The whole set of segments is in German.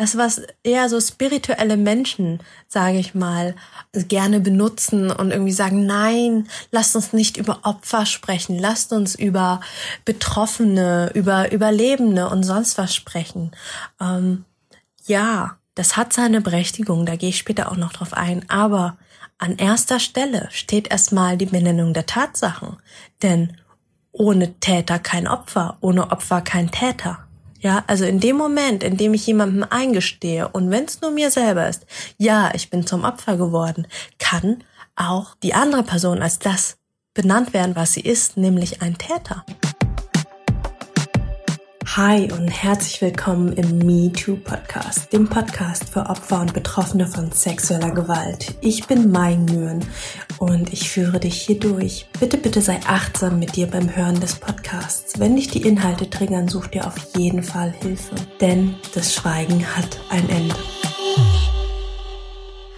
das, was eher so spirituelle Menschen, sage ich mal, gerne benutzen und irgendwie sagen, nein, lasst uns nicht über Opfer sprechen, lasst uns über Betroffene, über Überlebende und sonst was sprechen. Ähm, ja, das hat seine Berechtigung, da gehe ich später auch noch drauf ein, aber an erster Stelle steht erstmal die Benennung der Tatsachen, denn ohne Täter kein Opfer, ohne Opfer kein Täter. Ja, also in dem Moment, in dem ich jemandem eingestehe und wenn es nur mir selber ist, ja, ich bin zum Opfer geworden, kann auch die andere Person als das benannt werden, was sie ist, nämlich ein Täter. Hi und herzlich willkommen im Me Too Podcast, dem Podcast für Opfer und Betroffene von sexueller Gewalt. Ich bin Mai Nguyen und ich führe dich hier durch. Bitte, bitte sei achtsam mit dir beim Hören des Podcasts. Wenn dich die Inhalte triggern, such dir auf jeden Fall Hilfe, denn das Schweigen hat ein Ende.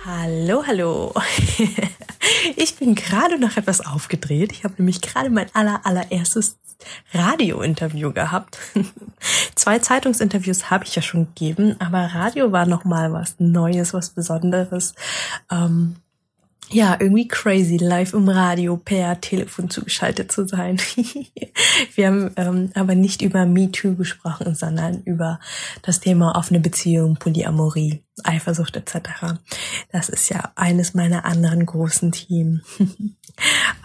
Hallo, hallo. Ich bin gerade noch etwas aufgedreht. Ich habe nämlich gerade mein aller, allererstes Radiointerview gehabt. Zwei Zeitungsinterviews habe ich ja schon gegeben, aber Radio war noch mal was Neues, was Besonderes. Ähm, ja, irgendwie crazy, live im Radio per Telefon zugeschaltet zu sein. Wir haben ähm, aber nicht über MeToo gesprochen, sondern über das Thema offene Beziehung, Polyamorie, Eifersucht etc. Das ist ja eines meiner anderen großen Themen.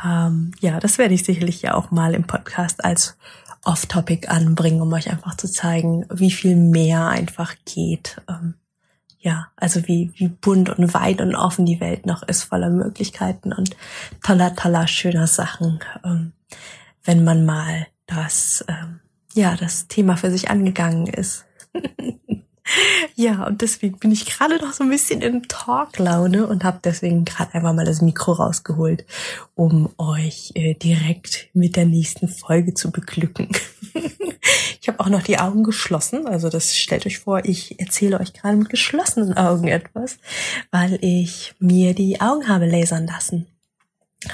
ähm, ja, das werde ich sicherlich ja auch mal im Podcast als Off-Topic anbringen, um euch einfach zu zeigen, wie viel mehr einfach geht. Ähm, ja, also wie, wie bunt und weit und offen die Welt noch ist, voller Möglichkeiten und toller, toller, schöner Sachen, ähm, wenn man mal das, ähm, ja, das Thema für sich angegangen ist. Ja, und deswegen bin ich gerade noch so ein bisschen in Talklaune und habe deswegen gerade einfach mal das Mikro rausgeholt, um euch äh, direkt mit der nächsten Folge zu beglücken. ich habe auch noch die Augen geschlossen, also das stellt euch vor, ich erzähle euch gerade mit geschlossenen Augen etwas, weil ich mir die Augen habe lasern lassen.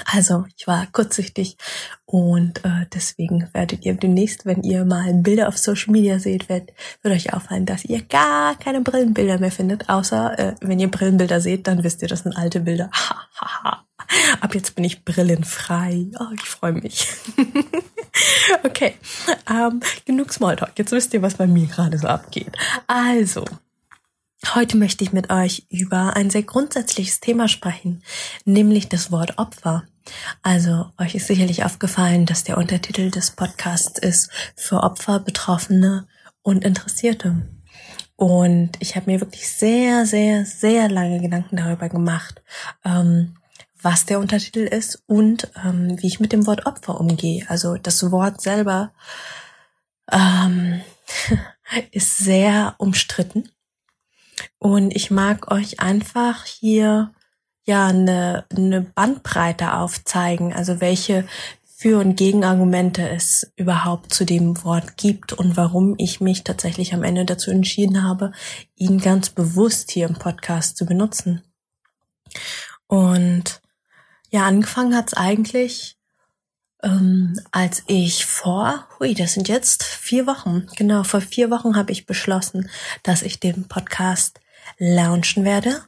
Also ich war kurzsichtig und äh, deswegen werdet ihr demnächst, wenn ihr mal Bilder auf Social Media seht, wird, wird euch auffallen, dass ihr gar keine Brillenbilder mehr findet. Außer äh, wenn ihr Brillenbilder seht, dann wisst ihr, das sind alte Bilder. Ab jetzt bin ich brillenfrei. Oh, ich freue mich. okay, ähm, genug Smalltalk. Jetzt wisst ihr, was bei mir gerade so abgeht. Also, Heute möchte ich mit euch über ein sehr grundsätzliches Thema sprechen, nämlich das Wort Opfer. Also euch ist sicherlich aufgefallen, dass der Untertitel des Podcasts ist für Opfer, Betroffene und Interessierte. Und ich habe mir wirklich sehr, sehr, sehr lange Gedanken darüber gemacht, ähm, was der Untertitel ist und ähm, wie ich mit dem Wort Opfer umgehe. Also das Wort selber ähm, ist sehr umstritten und ich mag euch einfach hier ja eine, eine Bandbreite aufzeigen, also welche für- und Gegenargumente es überhaupt zu dem Wort gibt und warum ich mich tatsächlich am Ende dazu entschieden habe, ihn ganz bewusst hier im Podcast zu benutzen. Und ja, angefangen hat es eigentlich, ähm, als ich vor, hui, das sind jetzt vier Wochen, genau, vor vier Wochen habe ich beschlossen, dass ich den Podcast launchen werde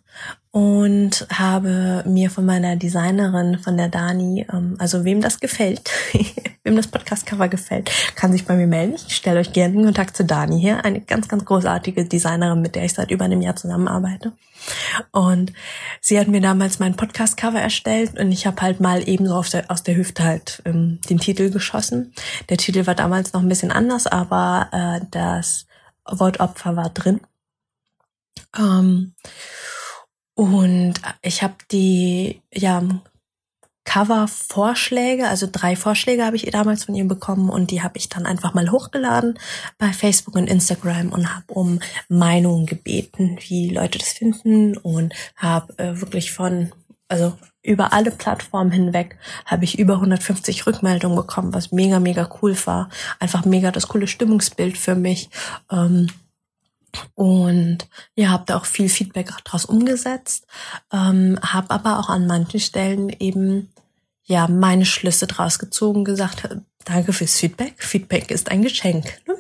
und habe mir von meiner Designerin, von der Dani, ähm, also wem das gefällt, wem das Podcast-Cover gefällt, kann sich bei mir melden. Ich stelle euch gerne in Kontakt zu Dani hier, eine ganz, ganz großartige Designerin, mit der ich seit über einem Jahr zusammenarbeite. Und sie hat mir damals mein Podcast-Cover erstellt und ich habe halt mal ebenso aus der, aus der Hüfte halt ähm, den Titel geschossen. Der Titel war damals noch ein bisschen anders, aber äh, das Wort Opfer war drin. Ähm, und ich habe die ja Cover-Vorschläge, also drei Vorschläge habe ich damals von ihr bekommen und die habe ich dann einfach mal hochgeladen bei Facebook und Instagram und habe um Meinungen gebeten, wie Leute das finden und habe äh, wirklich von, also über alle Plattformen hinweg habe ich über 150 Rückmeldungen bekommen, was mega, mega cool war. Einfach mega das coole Stimmungsbild für mich. Ähm, und ja, habe da auch viel Feedback daraus umgesetzt, ähm, habe aber auch an manchen Stellen eben ja meine Schlüsse draus gezogen, gesagt, danke fürs Feedback. Feedback ist ein Geschenk. Ne?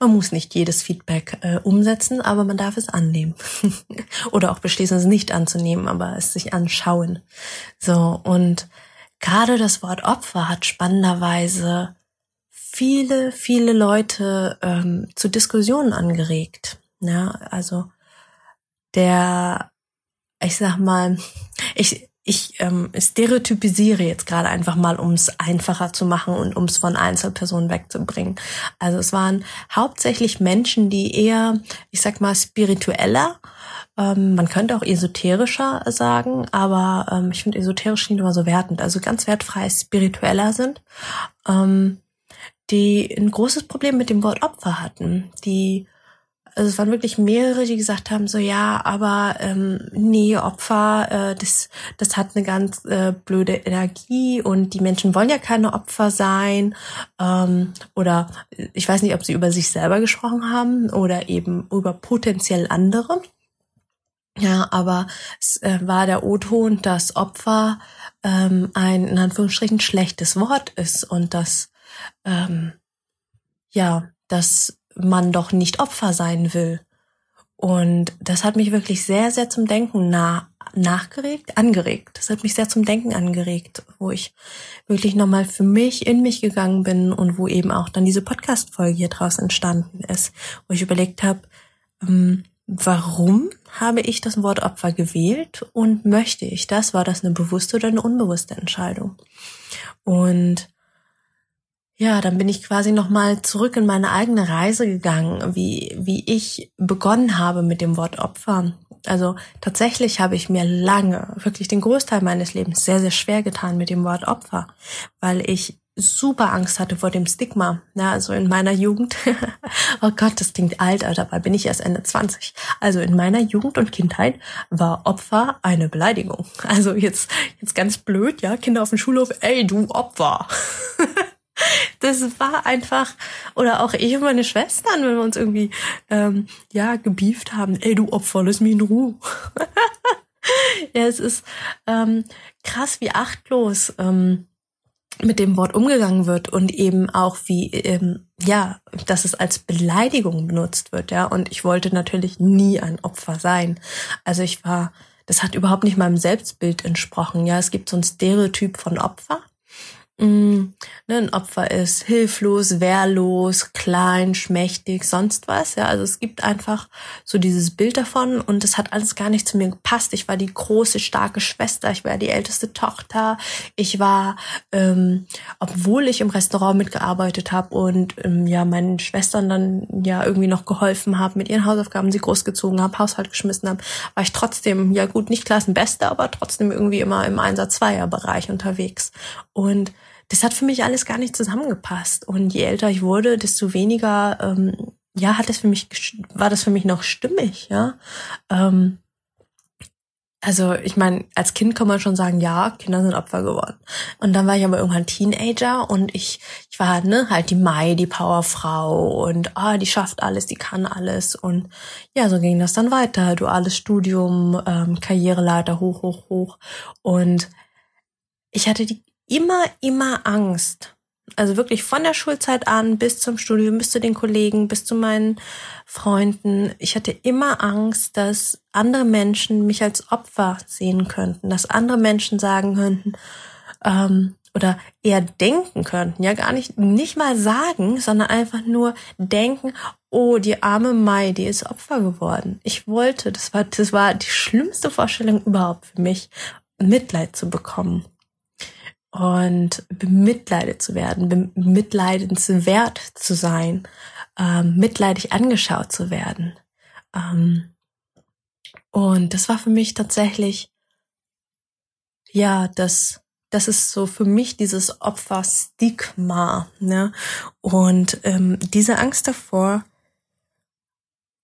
Man muss nicht jedes Feedback äh, umsetzen, aber man darf es annehmen. Oder auch beschließen, es nicht anzunehmen, aber es sich anschauen. So, und gerade das Wort Opfer hat spannenderweise viele, viele Leute ähm, zu Diskussionen angeregt. Ja, also der, ich sag mal, ich, ich ähm, stereotypisiere jetzt gerade einfach mal, um es einfacher zu machen und um es von Einzelpersonen wegzubringen. Also es waren hauptsächlich Menschen, die eher, ich sag mal, spiritueller, ähm, man könnte auch esoterischer sagen, aber ähm, ich finde esoterisch nicht immer so wertend, also ganz wertfrei spiritueller sind, ähm, die ein großes Problem mit dem Wort Opfer hatten, die also es waren wirklich mehrere, die gesagt haben, so ja, aber ähm, nee, Opfer, äh, das, das hat eine ganz äh, blöde Energie und die Menschen wollen ja keine Opfer sein. Ähm, oder ich weiß nicht, ob sie über sich selber gesprochen haben oder eben über potenziell andere. Ja, aber es äh, war der O-Ton, dass Opfer ähm, ein in Anführungsstrichen schlechtes Wort ist und dass ähm, ja, dass man doch nicht Opfer sein will. Und das hat mich wirklich sehr, sehr zum Denken nah, nachgeregt, angeregt. Das hat mich sehr zum Denken angeregt, wo ich wirklich nochmal für mich in mich gegangen bin und wo eben auch dann diese Podcast-Folge hier draus entstanden ist, wo ich überlegt habe, ähm, warum habe ich das Wort Opfer gewählt und möchte ich das? War das eine bewusste oder eine unbewusste Entscheidung? Und ja, dann bin ich quasi nochmal zurück in meine eigene Reise gegangen, wie, wie ich begonnen habe mit dem Wort Opfer. Also tatsächlich habe ich mir lange, wirklich den Großteil meines Lebens sehr, sehr schwer getan mit dem Wort Opfer, weil ich super Angst hatte vor dem Stigma. Ja, also in meiner Jugend, oh Gott, das klingt alt, aber dabei bin ich erst Ende 20. Also in meiner Jugend und Kindheit war Opfer eine Beleidigung. Also jetzt, jetzt ganz blöd, ja, Kinder auf dem Schulhof, ey, du Opfer. das war einfach, oder auch ich und meine Schwestern, wenn wir uns irgendwie, ähm, ja, gebieft haben, ey, du Opfer, lass mich in Ruhe. ja, es ist ähm, krass, wie achtlos ähm, mit dem Wort umgegangen wird und eben auch wie, ähm, ja, dass es als Beleidigung benutzt wird, ja. Und ich wollte natürlich nie ein Opfer sein. Also ich war, das hat überhaupt nicht meinem Selbstbild entsprochen, ja. Es gibt so ein Stereotyp von Opfer Mm, ne, ein Opfer ist hilflos, wehrlos, klein, schmächtig, sonst was. Ja, also es gibt einfach so dieses Bild davon und es hat alles gar nicht zu mir gepasst. Ich war die große, starke Schwester, ich war die älteste Tochter. Ich war, ähm, obwohl ich im Restaurant mitgearbeitet habe und ähm, ja meinen Schwestern dann ja irgendwie noch geholfen habe, mit ihren Hausaufgaben sie großgezogen habe, Haushalt geschmissen habe, war ich trotzdem ja gut nicht Klassenbeste, aber trotzdem irgendwie immer im Einsatz-Zweier-Bereich unterwegs und das hat für mich alles gar nicht zusammengepasst. Und je älter ich wurde, desto weniger, ähm, ja, hat das für mich, war das für mich noch stimmig, ja. Ähm, also ich meine, als Kind kann man schon sagen, ja, Kinder sind Opfer geworden. Und dann war ich aber irgendwann Teenager und ich, ich war ne, halt die Mai, die Powerfrau und ah, die schafft alles, die kann alles. Und ja, so ging das dann weiter. Duales Studium, ähm, Karriereleiter hoch, hoch, hoch. Und ich hatte die immer, immer Angst. Also wirklich von der Schulzeit an bis zum Studium, bis zu den Kollegen, bis zu meinen Freunden. Ich hatte immer Angst, dass andere Menschen mich als Opfer sehen könnten, dass andere Menschen sagen könnten, ähm, oder eher denken könnten, ja gar nicht, nicht mal sagen, sondern einfach nur denken, oh, die arme Mai, die ist Opfer geworden. Ich wollte, das war, das war die schlimmste Vorstellung überhaupt für mich, Mitleid zu bekommen und bemitleidet zu werden, bemitleidenswert zu sein, ähm, mitleidig angeschaut zu werden. Ähm, und das war für mich tatsächlich, ja, das, das ist so für mich dieses Opferstigma. Ne? Und ähm, diese Angst davor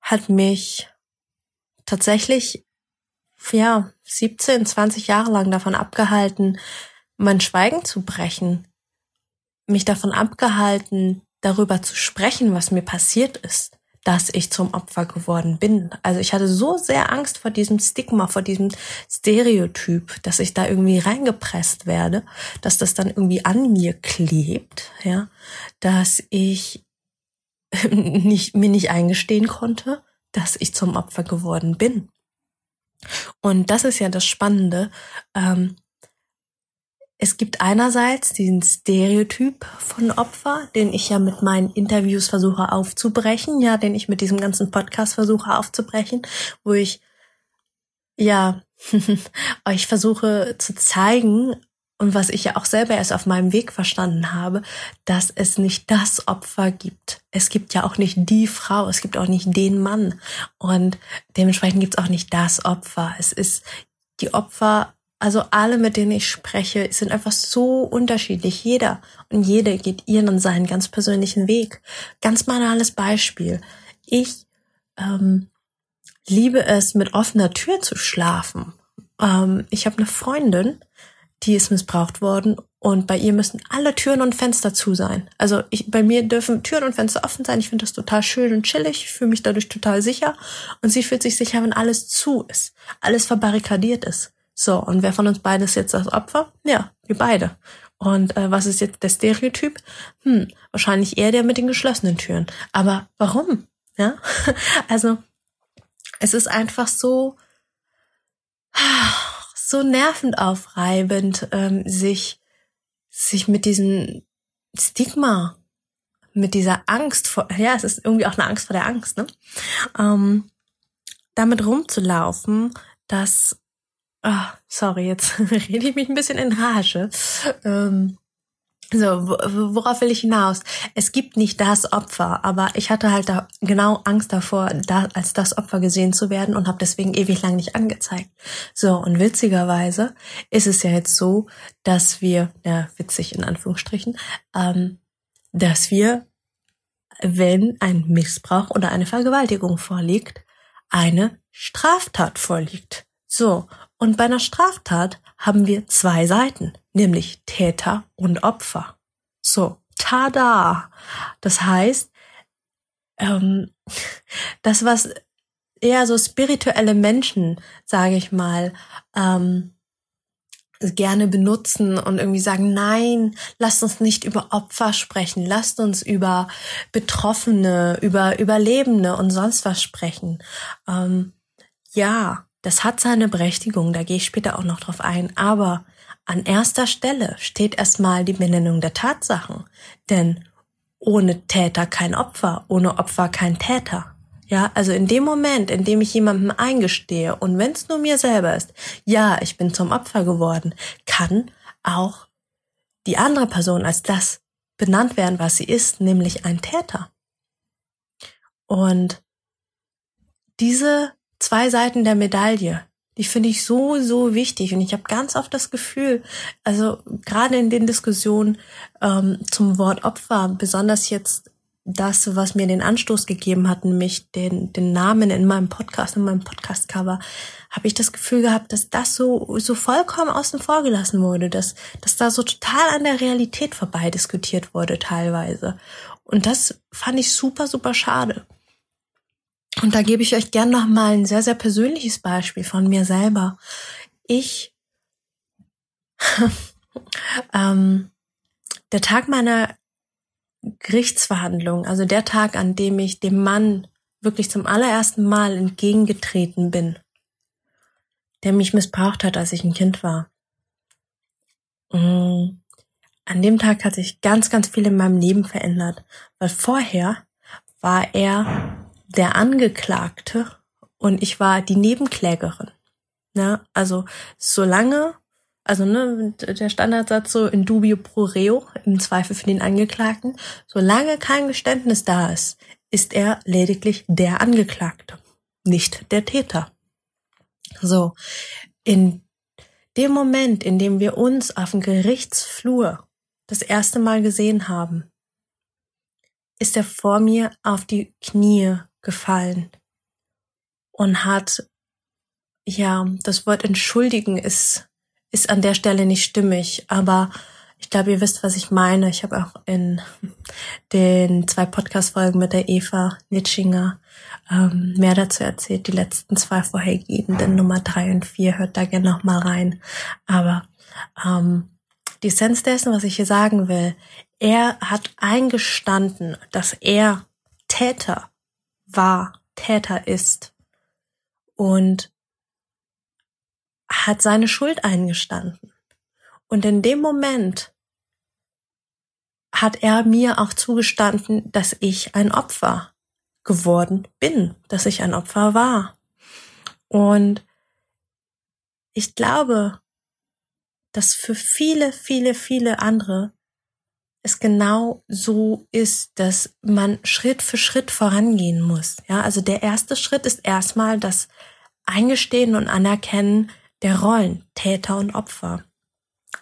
hat mich tatsächlich, ja, 17, 20 Jahre lang davon abgehalten, mein Schweigen zu brechen, mich davon abgehalten, darüber zu sprechen, was mir passiert ist, dass ich zum Opfer geworden bin. Also ich hatte so sehr Angst vor diesem Stigma, vor diesem Stereotyp, dass ich da irgendwie reingepresst werde, dass das dann irgendwie an mir klebt, ja, dass ich nicht, mir nicht eingestehen konnte, dass ich zum Opfer geworden bin. Und das ist ja das Spannende. Ähm, es gibt einerseits diesen Stereotyp von Opfer, den ich ja mit meinen Interviews versuche aufzubrechen, ja, den ich mit diesem ganzen Podcast versuche aufzubrechen, wo ich ja euch versuche zu zeigen und was ich ja auch selber erst auf meinem Weg verstanden habe, dass es nicht das Opfer gibt. Es gibt ja auch nicht die Frau, es gibt auch nicht den Mann und dementsprechend gibt es auch nicht das Opfer. Es ist die Opfer also alle, mit denen ich spreche, sind einfach so unterschiedlich. Jeder und jede geht ihren seinen ganz persönlichen Weg. Ganz banales Beispiel. Ich ähm, liebe es, mit offener Tür zu schlafen. Ähm, ich habe eine Freundin, die ist missbraucht worden und bei ihr müssen alle Türen und Fenster zu sein. Also ich, bei mir dürfen Türen und Fenster offen sein. Ich finde das total schön und chillig. Ich fühle mich dadurch total sicher. Und sie fühlt sich sicher, wenn alles zu ist, alles verbarrikadiert ist. So, und wer von uns beiden ist jetzt das Opfer? Ja, wir beide. Und äh, was ist jetzt der Stereotyp? Hm, wahrscheinlich eher der mit den geschlossenen Türen. Aber warum? Ja, also es ist einfach so so nervend aufreibend, ähm, sich sich mit diesem Stigma, mit dieser Angst vor, ja, es ist irgendwie auch eine Angst vor der Angst, ne? Ähm, damit rumzulaufen, dass Ah, sorry, jetzt rede ich mich ein bisschen in Rage. Ähm, so, worauf will ich hinaus? Es gibt nicht das Opfer, aber ich hatte halt da genau Angst davor, da, als das Opfer gesehen zu werden und habe deswegen ewig lang nicht angezeigt. So, und witzigerweise ist es ja jetzt so, dass wir, ja, witzig in Anführungsstrichen, ähm, dass wir, wenn ein Missbrauch oder eine Vergewaltigung vorliegt, eine Straftat vorliegt. So, und bei einer Straftat haben wir zwei Seiten, nämlich Täter und Opfer. So, tada! Das heißt, ähm, das, was eher so spirituelle Menschen, sage ich mal, ähm, gerne benutzen und irgendwie sagen, nein, lasst uns nicht über Opfer sprechen, lasst uns über Betroffene, über Überlebende und sonst was sprechen. Ähm, ja, das hat seine Berechtigung, da gehe ich später auch noch drauf ein, aber an erster Stelle steht erstmal die Benennung der Tatsachen, denn ohne Täter kein Opfer, ohne Opfer kein Täter. Ja, also in dem Moment, in dem ich jemandem eingestehe und wenn es nur mir selber ist, ja, ich bin zum Opfer geworden, kann auch die andere Person als das benannt werden, was sie ist, nämlich ein Täter. Und diese zwei Seiten der Medaille. Die finde ich so, so wichtig. Und ich habe ganz oft das Gefühl, also gerade in den Diskussionen ähm, zum Wort Opfer, besonders jetzt das, was mir den Anstoß gegeben hat, nämlich den, den Namen in meinem Podcast, in meinem Podcast-Cover, habe ich das Gefühl gehabt, dass das so, so vollkommen außen vor gelassen wurde, dass, dass da so total an der Realität vorbei diskutiert wurde teilweise. Und das fand ich super, super schade. Und da gebe ich euch gern noch mal ein sehr, sehr persönliches Beispiel von mir selber. Ich, ähm, der Tag meiner Gerichtsverhandlung, also der Tag, an dem ich dem Mann wirklich zum allerersten Mal entgegengetreten bin, der mich missbraucht hat, als ich ein Kind war. Mm, an dem Tag hat sich ganz, ganz viel in meinem Leben verändert, weil vorher war er der Angeklagte und ich war die Nebenklägerin. Ne? Also solange, also ne, der Standardsatz so in dubio pro reo, im Zweifel für den Angeklagten, solange kein Geständnis da ist, ist er lediglich der Angeklagte, nicht der Täter. So, in dem Moment, in dem wir uns auf dem Gerichtsflur das erste Mal gesehen haben, ist er vor mir auf die Knie gefallen und hat, ja, das Wort entschuldigen ist, ist an der Stelle nicht stimmig, aber Ich glaube, ihr wisst, was ich meine. Ich habe auch in den zwei Podcast-Folgen mit der Eva Nitschinger ähm, mehr dazu erzählt. Die letzten zwei vorhergehenden, Nummer drei und vier, hört da gerne noch mal rein. Aber ähm, die Essenz dessen, was ich hier sagen will, er hat eingestanden, dass er Täter war, Täter ist und hat seine Schuld eingestanden. Und in dem Moment hat er mir auch zugestanden, dass ich ein Opfer geworden bin, dass ich ein Opfer war. Und ich glaube, dass für viele, viele, viele andere es genau so ist, dass man Schritt für Schritt vorangehen muss. Ja, also der erste Schritt ist erstmal das Eingestehen und Anerkennen der Rollen, Täter und Opfer.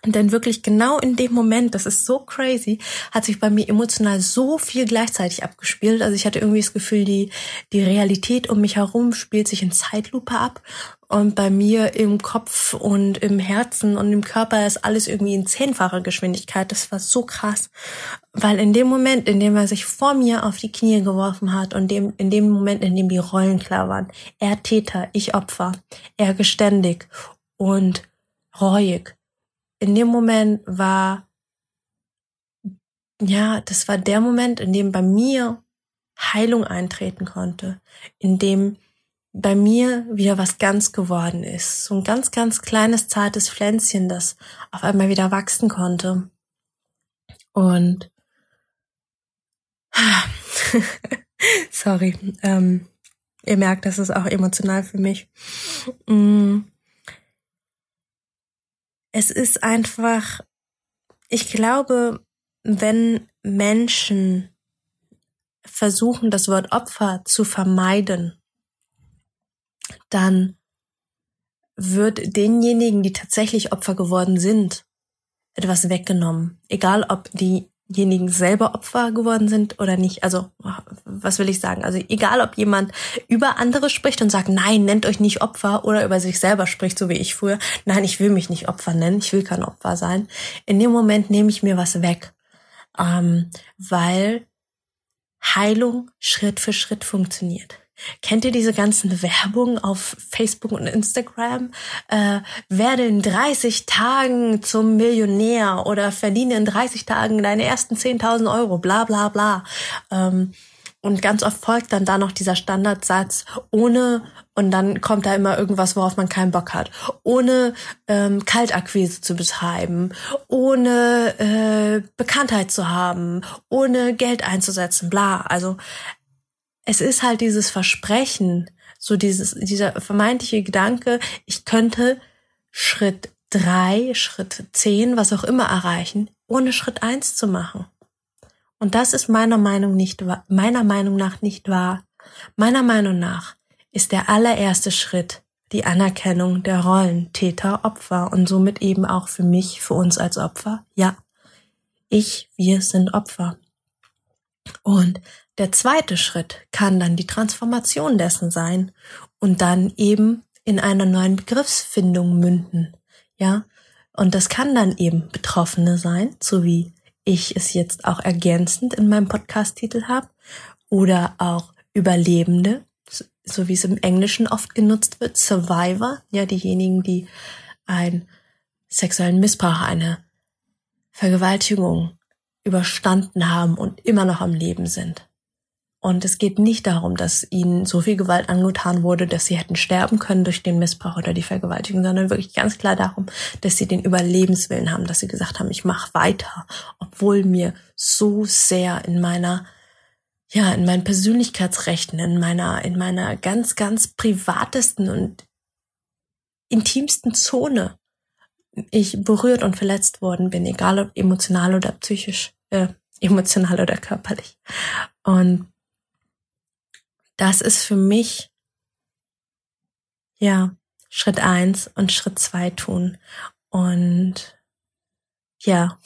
Und dann wirklich genau in dem Moment, das ist so crazy, hat sich bei mir emotional so viel gleichzeitig abgespielt. Also ich hatte irgendwie das Gefühl, die, die Realität um mich herum spielt sich in Zeitlupe ab. Und bei mir im Kopf und im Herzen und im Körper ist alles irgendwie in zehnfacher Geschwindigkeit. Das war so krass. Weil in dem Moment, in dem er sich vor mir auf die Knie geworfen hat und dem, in dem Moment, in dem die Rollen klar waren, er Täter, ich Opfer, er geständig und reuig, in dem Moment war, ja, das war der Moment, in dem bei mir Heilung eintreten konnte, in dem bei mir wieder was ganz geworden ist. So ein ganz, ganz kleines, zartes Pflänzchen, das auf einmal wieder wachsen konnte. Und sorry, ähm, ihr merkt, das ist auch emotional für mich. Mm es ist einfach, ich glaube, wenn Menschen versuchen, das Wort Opfer zu vermeiden, dann wird denjenigen, die tatsächlich Opfer geworden sind, etwas weggenommen. Egal, ob die diejenigen selber Opfer geworden sind oder nicht. Also, was will ich sagen? Also, egal, ob jemand über andere spricht und sagt, nein, nennt euch nicht Opfer oder über sich selber spricht, so wie ich früher. Nein, ich will mich nicht Opfer nennen. Ich will kein Opfer sein. In dem Moment nehme ich mir was weg. Ähm, weil Heilung Schritt für Schritt funktioniert. Kennt ihr diese ganzen Werbungen auf Facebook und Instagram? Äh, werde in 30 Tagen zum Millionär oder verdiene in 30 Tagen deine ersten 10.000 Euro, bla bla bla. Ähm, und ganz oft folgt dann da noch dieser Standardsatz, ohne, und dann kommt da immer irgendwas, worauf man keinen Bock hat, ohne ähm, Kaltakquise zu betreiben, ohne äh, Bekanntheit zu haben, ohne Geld einzusetzen, bla. Also es ist halt dieses Versprechen, so dieses, dieser vermeintliche Gedanke, ich könnte Schritt drei, Schritt zehn, was auch immer erreichen, ohne Schritt eins zu machen. Und das ist meiner Meinung nicht, meiner Meinung nach nicht wahr. Meiner Meinung nach ist der allererste Schritt die Anerkennung der Rollen Täter, Opfer und somit eben auch für mich, für uns als Opfer. Ja, ich, wir sind Opfer. Und der zweite Schritt kann dann die Transformation dessen sein und dann eben in einer neuen Begriffsfindung münden. Ja, und das kann dann eben Betroffene sein, so wie ich es jetzt auch ergänzend in meinem Podcast-Titel habe, oder auch Überlebende, so wie es im Englischen oft genutzt wird, Survivor, ja, diejenigen, die einen sexuellen Missbrauch, eine Vergewaltigung überstanden haben und immer noch am Leben sind. Und es geht nicht darum, dass ihnen so viel Gewalt angetan wurde, dass sie hätten sterben können durch den Missbrauch oder die Vergewaltigung, sondern wirklich ganz klar darum, dass sie den Überlebenswillen haben, dass sie gesagt haben, ich mache weiter, obwohl mir so sehr in meiner ja, in meinen Persönlichkeitsrechten, in meiner in meiner ganz ganz privatesten und intimsten Zone ich berührt und verletzt worden bin, egal ob emotional oder psychisch, äh, emotional oder körperlich. Und das ist für mich, ja, Schritt eins und Schritt zwei tun. Und ja,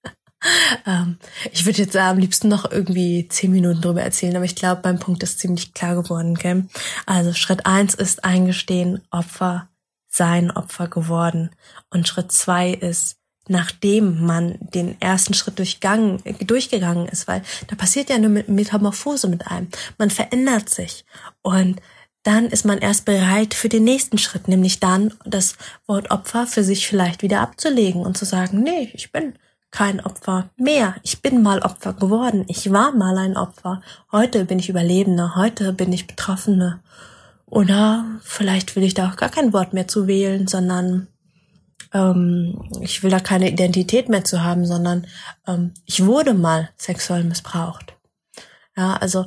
ähm, ich würde jetzt am liebsten noch irgendwie zehn Minuten drüber erzählen, aber ich glaube, mein Punkt ist ziemlich klar geworden. Gell? Also Schritt eins ist eingestehen, Opfer sein, Opfer geworden. Und Schritt zwei ist nachdem man den ersten Schritt durchgang, durchgegangen ist, weil da passiert ja eine Metamorphose mit einem. Man verändert sich und dann ist man erst bereit für den nächsten Schritt, nämlich dann das Wort Opfer für sich vielleicht wieder abzulegen und zu sagen, nee, ich bin kein Opfer mehr. Ich bin mal Opfer geworden. Ich war mal ein Opfer. Heute bin ich Überlebende. Heute bin ich Betroffene. Oder vielleicht will ich da auch gar kein Wort mehr zu wählen, sondern ähm, ich will da keine Identität mehr zu haben, sondern ähm, ich wurde mal sexuell missbraucht. Ja, also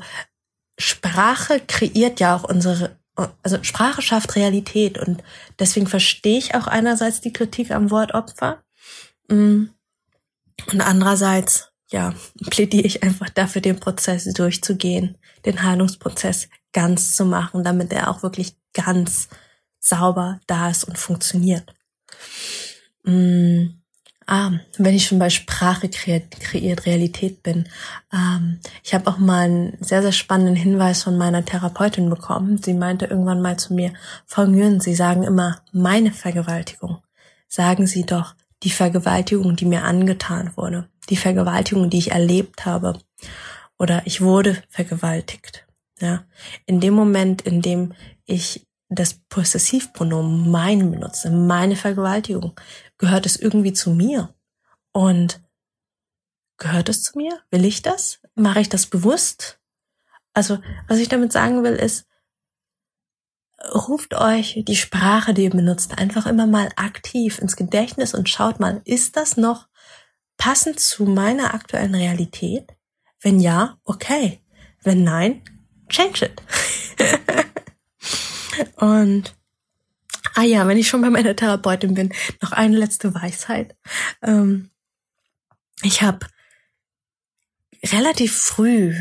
Sprache kreiert ja auch unsere, also Sprache schafft Realität und deswegen verstehe ich auch einerseits die Kritik am Wort Opfer mm, und andererseits, ja, plädiere ich einfach dafür, den Prozess durchzugehen, den Heilungsprozess ganz zu machen, damit er auch wirklich ganz sauber da ist und funktioniert. Mm. Ah, wenn ich schon bei Sprache kreiert, kreiert Realität bin. Ähm, ich habe auch mal einen sehr, sehr spannenden Hinweis von meiner Therapeutin bekommen. Sie meinte irgendwann mal zu mir, Frau Nguyen, Sie sagen immer meine Vergewaltigung. Sagen Sie doch die Vergewaltigung, die mir angetan wurde. Die Vergewaltigung, die ich erlebt habe. Oder ich wurde vergewaltigt. Ja. In dem Moment, in dem ich das Possessivpronomen mein benutze, meine Vergewaltigung, gehört es irgendwie zu mir? Und gehört es zu mir? Will ich das? Mache ich das bewusst? Also, was ich damit sagen will, ist, ruft euch die Sprache, die ihr benutzt, einfach immer mal aktiv ins Gedächtnis und schaut mal, ist das noch passend zu meiner aktuellen Realität? Wenn ja, okay. Wenn nein, change it. und ah ja, wenn ich schon bei meiner Therapeutin bin, noch eine letzte Weisheit. Ähm, ich habe relativ früh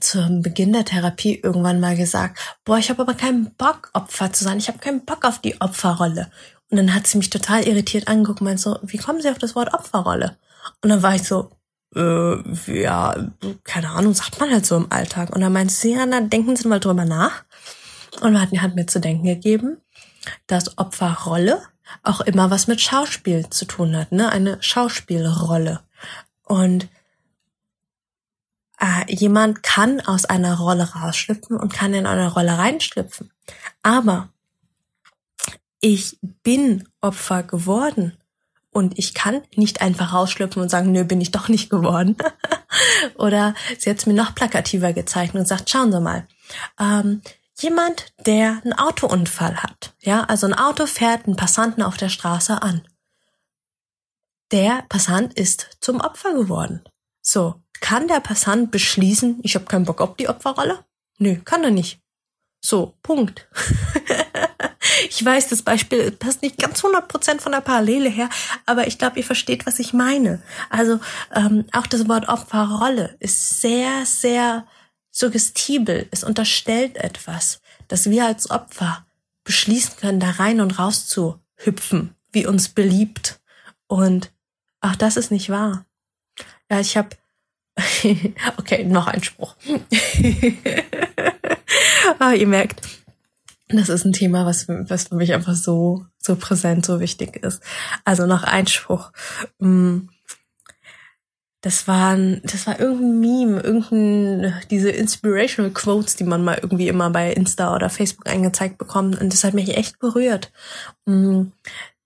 zum Beginn der Therapie irgendwann mal gesagt, boah, ich habe aber keinen Bock, Opfer zu sein. Ich habe keinen Bock auf die Opferrolle. Und dann hat sie mich total irritiert angeguckt und meinte so, wie kommen Sie auf das Wort Opferrolle? Und dann war ich so, äh, ja, keine Ahnung, sagt man halt so im Alltag. Und dann meinte sie, ja, na, denken Sie mal drüber nach. Und hat, hat mir zu denken gegeben, dass Opferrolle auch immer was mit Schauspiel zu tun hat, ne? Eine Schauspielrolle. Und äh, jemand kann aus einer Rolle rausschlüpfen und kann in eine Rolle reinschlüpfen. Aber ich bin Opfer geworden und ich kann nicht einfach rausschlüpfen und sagen, nö, bin ich doch nicht geworden. Oder sie hat es mir noch plakativer gezeichnet und sagt, schauen Sie mal, ähm, jemand, der einen Autounfall hat, ja, also ein Auto fährt einen Passanten auf der Straße an. Der Passant ist zum Opfer geworden. So, kann der Passant beschließen, ich habe keinen Bock auf die Opferrolle? Nö, kann er nicht. So, Punkt. ich weiß, das Beispiel passt nicht ganz 100% von der Parallele her, aber ich glaube, ihr versteht, was ich meine. Also ähm, auch das Wort Opferrolle ist sehr, sehr suggestibel. Es unterstellt etwas, dass wir als Opfer beschließen können, da rein und raus zu hüpfen, wie uns beliebt. Und auch das ist nicht wahr. Ja, ich habe okay, noch ein Spruch. ah, ihr merkt, das ist ein Thema, was, was für mich einfach so, so präsent, so wichtig ist. Also noch ein Spruch. Mm. Das war, das war irgendein Meme, irgendein, diese inspirational Quotes, die man mal irgendwie immer bei Insta oder Facebook angezeigt bekommt. Und das hat mich echt berührt. Mm.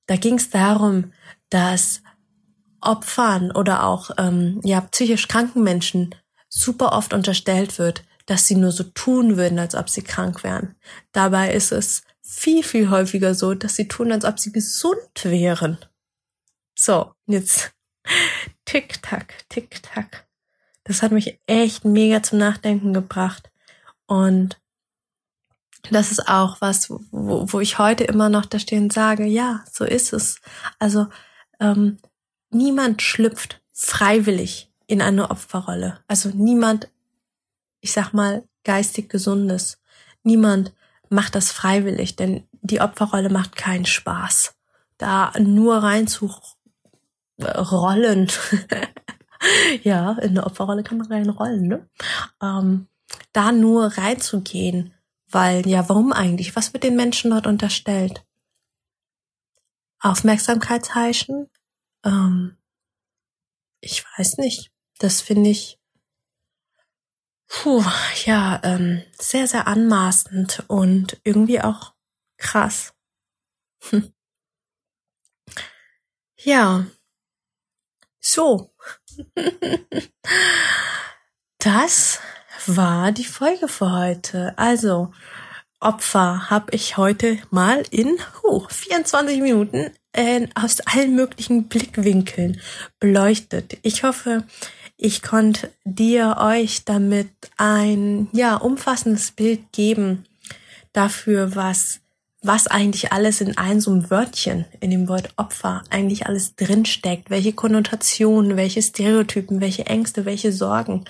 Da ging es darum, dass Opfern oder auch ähm, ja psychisch kranken Menschen super oft unterstellt wird, dass sie nur so tun würden, als ob sie krank wären. Dabei ist es viel, viel häufiger so, dass sie tun, als ob sie gesund wären. So, jetzt tick-tack, tick-tack. Das hat mich echt mega zum Nachdenken gebracht. Und das ist auch was, wo, wo ich heute immer noch da stehen sage, ja, so ist es. Also ähm, niemand schlüpft freiwillig in eine Opferrolle. Also niemand, ich sag mal, geistig gesundes. Niemand macht das freiwillig, denn die Opferrolle macht keinen Spaß. Da nur rein zu rollen. ja, in eine Opferrolle kann man reinrollen, ne? Ähm, da nur reinzugehen, weil, ja, warum eigentlich? Was wird den Menschen dort unterstellt? Aufmerksamkeit heischen, ähm, ich weiß nicht, das finde ich puh, ja, ähm, sehr, sehr anmaßend und irgendwie auch krass. Hm. Ja, so. das war die Folge für heute. Also, Opfer habe ich heute mal in uh, 24 Minuten äh, aus allen möglichen Blickwinkeln beleuchtet. Ich hoffe, ich konnte dir euch damit ein ja umfassendes Bild geben dafür, was was eigentlich alles in einem so einem Wörtchen, in dem Wort Opfer, eigentlich alles drinsteckt, welche Konnotationen, welche Stereotypen, welche Ängste, welche Sorgen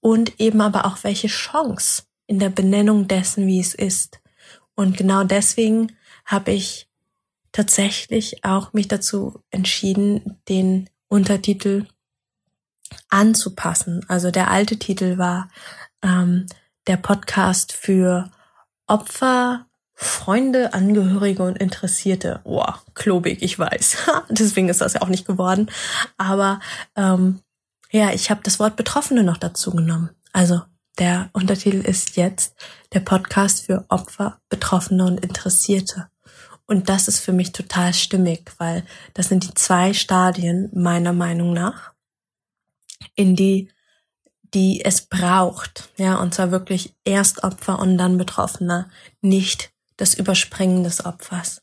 und eben aber auch welche Chance in der Benennung dessen, wie es ist. Und genau deswegen habe ich tatsächlich auch mich dazu entschieden, den Untertitel anzupassen. Also der alte Titel war ähm, der Podcast für Opfer, Freunde, Angehörige und Interessierte. Boah, klobig, ich weiß. Deswegen ist das ja auch nicht geworden. Aber ähm, ja, ich habe das Wort Betroffene noch dazu genommen. Also der Untertitel ist jetzt der Podcast für Opfer, Betroffene und Interessierte. Und das ist für mich total stimmig, weil das sind die zwei Stadien meiner Meinung nach, in die, die es braucht. Ja, und zwar wirklich erst Opfer und dann Betroffener, nicht das Überspringen des Opfers.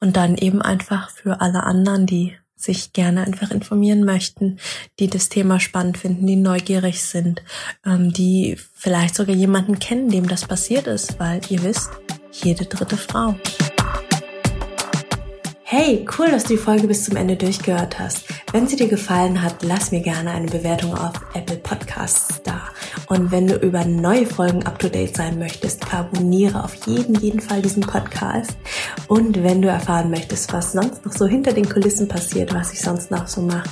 Und dann eben einfach für alle anderen, die sich gerne einfach informieren möchten, die das Thema spannend finden, die neugierig sind, ähm, die vielleicht sogar jemanden kennen, dem das passiert ist, weil ihr wisst, jede dritte Frau. Hey, cool, dass du die Folge bis zum Ende durchgehört hast. Wenn sie dir gefallen hat, lass mir gerne eine Bewertung auf Apple Podcasts da. Und wenn du über neue Folgen up to date sein möchtest, abonniere auf jeden, jeden Fall diesen Podcast. Und wenn du erfahren möchtest, was sonst noch so hinter den Kulissen passiert, was ich sonst noch so mache,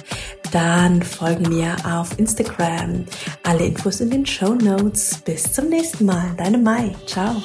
dann folge mir auf Instagram. Alle Infos in den Show Notes. Bis zum nächsten Mal. Deine Mai. Ciao.